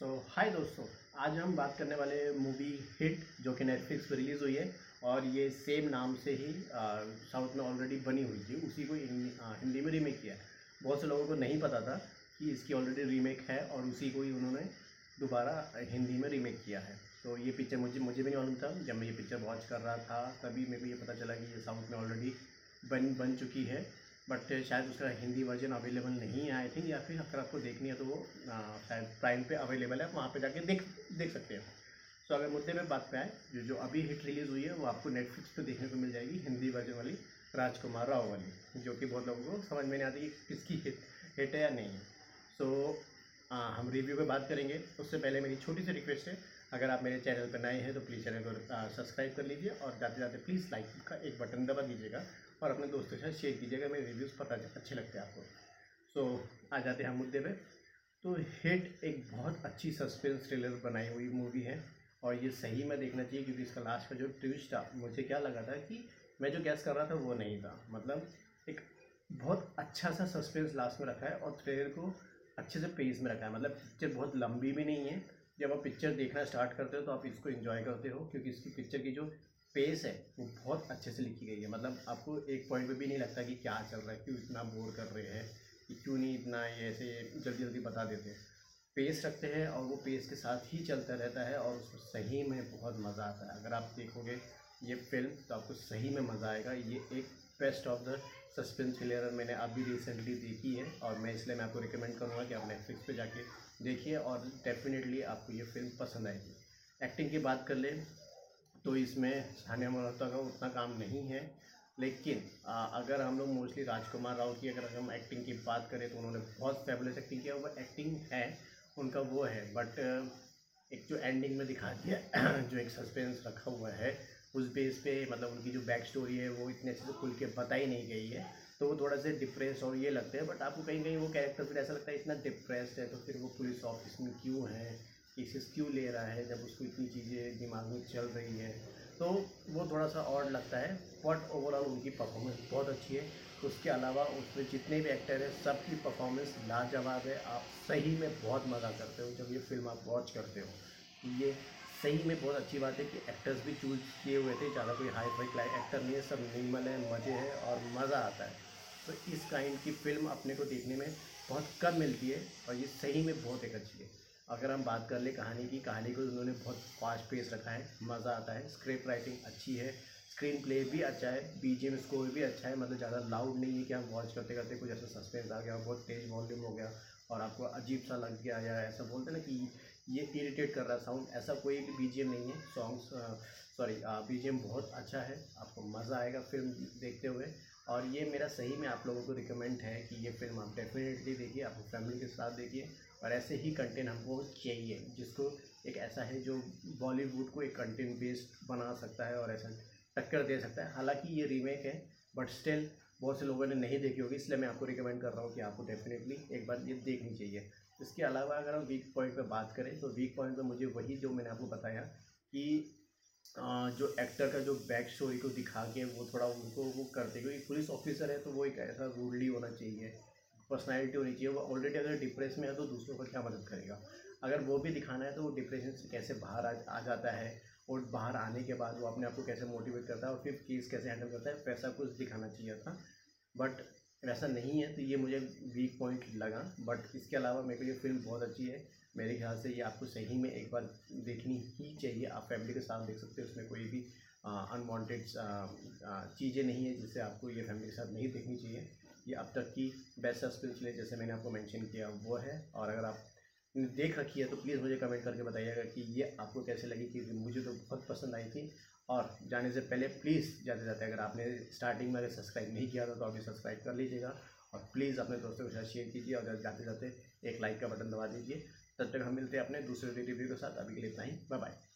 सो हाय दोस्तों, आज हम बात करने वाले मूवी हिट जो कि नेटफ्लिक्स पर रिलीज़ हुई है और ये सेम नाम से ही साउथ में ऑलरेडी बनी हुई थी। उसी को हिंदी में रीमेक किया है। बहुत से लोगों को नहीं पता था कि इसकी ऑलरेडी रीमेक है और उसी को ही उन्होंने दोबारा हिंदी में रीमेक किया है। तो ये पिक्चर मुझे मुझे भी नहीं मालूम था। जब मैं ये पिक्चर वॉच कर रहा था, तभी मेरे को ये पता चला कि ये साउथ में ऑलरेडी बन बन चुकी है। बट शायद उसका हिंदी वर्जन अवेलेबल नहीं है आई थिंक या फिर अगर आपको देखनी है तो वो शायद प्राइम पे अवेलेबल है, आप वहाँ पे जाके देख देख सकते हैं। सो अगर मुद्दे में बात पे आए, जो जो अभी हिट रिलीज़ हुई है, वो आपको नेटफ्लिक्स पे देखने को मिल जाएगी, हिंदी वर्जन वाली राजकुमार राव वाली, जो कि बहुत लोगों को समझ में नहीं आती कि किसकी हिट हिट है या नहीं है। सो हम रिव्यू पे बात करेंगे। उससे पहले मेरी छोटी सी रिक्वेस्ट है अगर आप मेरे चैनल पर नए हैं तो प्लीज़ चैनल को सब्सक्राइब कर लीजिए और जाते जाते प्लीज़ लाइक का एक बटन दबा दीजिएगा और अपने दोस्तों के साथ शेयर कीजिएगा, मेरे रिव्यूज़ पता अच्छे लगते हैं आपको। सो, आ जाते हैं मुद्दे पे। तो हिट एक बहुत अच्छी सस्पेंस थ्रिलर बनाई हुई मूवी है और ये सही में देखना चाहिए क्योंकि इसका लास्ट का जो ट्विस्ट था, मुझे क्या लगा था कि मैं जो गैस कर रहा था वो नहीं था। मतलब एक बहुत अच्छा सा सस्पेंस लास्ट में रखा है और थ्रिलर को अच्छे से पेस में रखा है। मतलब पिक्चर बहुत लंबी भी नहीं है जब आप पिक्चर देखना स्टार्ट करते हो तो आप इसको इन्जॉय करते हो, क्योंकि इसकी पिक्चर की जो पेस है, वो बहुत अच्छे से लिखी गई है। मतलब आपको एक पॉइंट पे भी नहीं लगता कि क्या चल रहा है, क्यों इतना बोर कर रहे हैं, कि क्यों नहीं इतना ये ऐसे जल्दी जल्दी बता देते हैं। पेस रखते हैं और वो पेस के साथ ही चलता रहता है और उसको सही में बहुत मज़ा आता है। अगर आप देखोगे ये फ़िल्म तो आपको सही में मज़ा आएगा। ये एक best of the suspense thriller मैंने अभी रिसेंटली देखी है और मैं इसलिए मैं आपको रिकमेंड करूँगा कि आप नेटफ्लिक्स पे जाके देखिए और डेफिनेटली आपको ये फ़िल्म पसंद आएगी। एक्टिंग की बात कर लें तो इसमें सानिया मल्होत्रा का उतना काम नहीं है लेकिन आ, अगर हम लोग मोस्टली राजकुमार राव की अगर हम एक्टिंग की बात करें तो उन्होंने बहुत फेबुलस एक्टिंग किया। वो एक्टिंग है उनका वो है बट एक जो एंडिंग में दिखा दिया जो एक सस्पेंस रखा हुआ है उस बेस पे मतलब उनकी जो बैक स्टोरी है, वो इतने अच्छे से खुल के बताई नहीं गई है। तो वो थोड़ा सा डिप्रेस और ये लगते हैं बट आपको कहीं कहीं वो कैरेक्टर फिर ऐसा लगता है इतना डिप्रेस्ड है तो फिर वो पुलिस ऑफ़िस में क्यों है? केसेस क्यों ले रहा है, जब उसको इतनी चीज़ें दिमाग में चल रही है? तो वो थोड़ा सा और लगता है बट ओवरऑल उनकी परफॉर्मेंस बहुत अच्छी है। उसके अलावा उसमें जितने भी एक्टर हैं, सबकी परफॉर्मेंस लाजवाब है। आप सही में बहुत मज़ा करते हो, जब ये फ़िल्म आप वॉच करते हो। ये सही में बहुत अच्छी बात है कि एक्टर्स भी चूज़ किए हुए थे, ज़्यादा कोई हाई फाई एक्टर नहीं है, सब निमल है, मज़े है और मज़ा आता है। तो इस काइंड की फ़िल्म अपने को देखने में बहुत कम मिलती है और ये सही में बहुत एक अच्छी है। अगर हम बात कर ले कहानी की, कहानी को उन्होंने बहुत फास्ट पेस रखा है, मज़ा आता है स्क्रिप्ट राइटिंग अच्छी है स्क्रीन प्ले भी अच्छा है बीजीएम स्कोर भी अच्छा है मतलब ज़्यादा लाउड नहीं है कि हम वॉच करते करते कुछ ऐसा सस्पेंस आ गया, बहुत तेज़ वॉल्यूम हो गया और आपको अजीब सा लग गया या ऐसा बोलते ना कि ये इरिटेट कर रहा साउंड ऐसा कोई भी बीजीएम नहीं है। सॉन्ग्स सॉरी बीजीएम बहुत अच्छा है, आपको मज़ा आएगा फ़िल्म देखते हुए। और ये मेरा सही में आप लोगों को रिकमेंड है कि ये फ़िल्म आप डेफिनेटली देखिए, आप फैमिली के साथ देखिए। और ऐसे ही कंटेंट हमको चाहिए, जिसको एक ऐसा है जो बॉलीवुड को एक कंटेंट बेस्ड बना सकता है और ऐसा टक्कर दे सकता है। हालाँकि ये रीमेक है बट स्टिल बहुत से लोगों ने नहीं देखी होगी इसलिए मैं आपको रिकमेंड कर रहा हूँ कि आपको डेफिनेटली एक बार ये देखनी चाहिए। इसके अलावा अगर हम वीक पॉइंट पर बात करें तो वीक पॉइंट पर मुझे वही जो मैंने आपको बताया कि जो एक्टर का जो बैक स्टोरी को दिखा के वो थोड़ा उनको वो करते क्योंकि पुलिस ऑफिसर है तो वो एक ऐसा रूडली होना चाहिए पर्सनैलिटी होनी चाहिए। वो ऑलरेडी अगर डिप्रेस में है तो दूसरों को क्या मदद करेगा? अगर वो भी दिखाना है तो वो डिप्रेशन से कैसे बाहर आ, आ जाता है? और बाहर आने के बाद वो अपने आप को कैसे मोटिवेट करता है और फिर केस कैसे हैंडल करता है, वैसा कुछ दिखाना चाहिए था। बट वैसा नहीं है तो ये मुझे वीक पॉइंट लगा। बट इसके अलावा मेरे को ये फ़िल्म बहुत अच्छी है। मेरे ख्याल से ये आपको सही में एक बार देखनी ही चाहिए। आप फैमिली के साथ देख सकते हो, उसमें कोई भी अनवांटेड चीज़ें नहीं है जिससे आपको ये फैमिली के साथ नहीं देखनी चाहिए। ये अब तक की बेस्ट सस्पेंस जैसे मैंने आपको मेंशन किया, वो है। और अगर आप देख रखी है तो प्लीज़ मुझे कमेंट करके बताइएगा कि ये आपको कैसे लगी कि मुझे तो बहुत पसंद आई थी और जाने से पहले प्लीज़ जाते जाते अगर आपने स्टार्टिंग में अगर सब्सक्राइब नहीं किया था तो अभी सब्सक्राइब कर लीजिएगा और प्लीज़ अपने दोस्तों के साथ शेयर कीजिए और जाते जाते एक लाइक का बटन दबा दीजिए। तब तक हम मिलते हैं अपने दूसरे रिव्यू के साथ। अभी के लिए इतना ही। Bye bye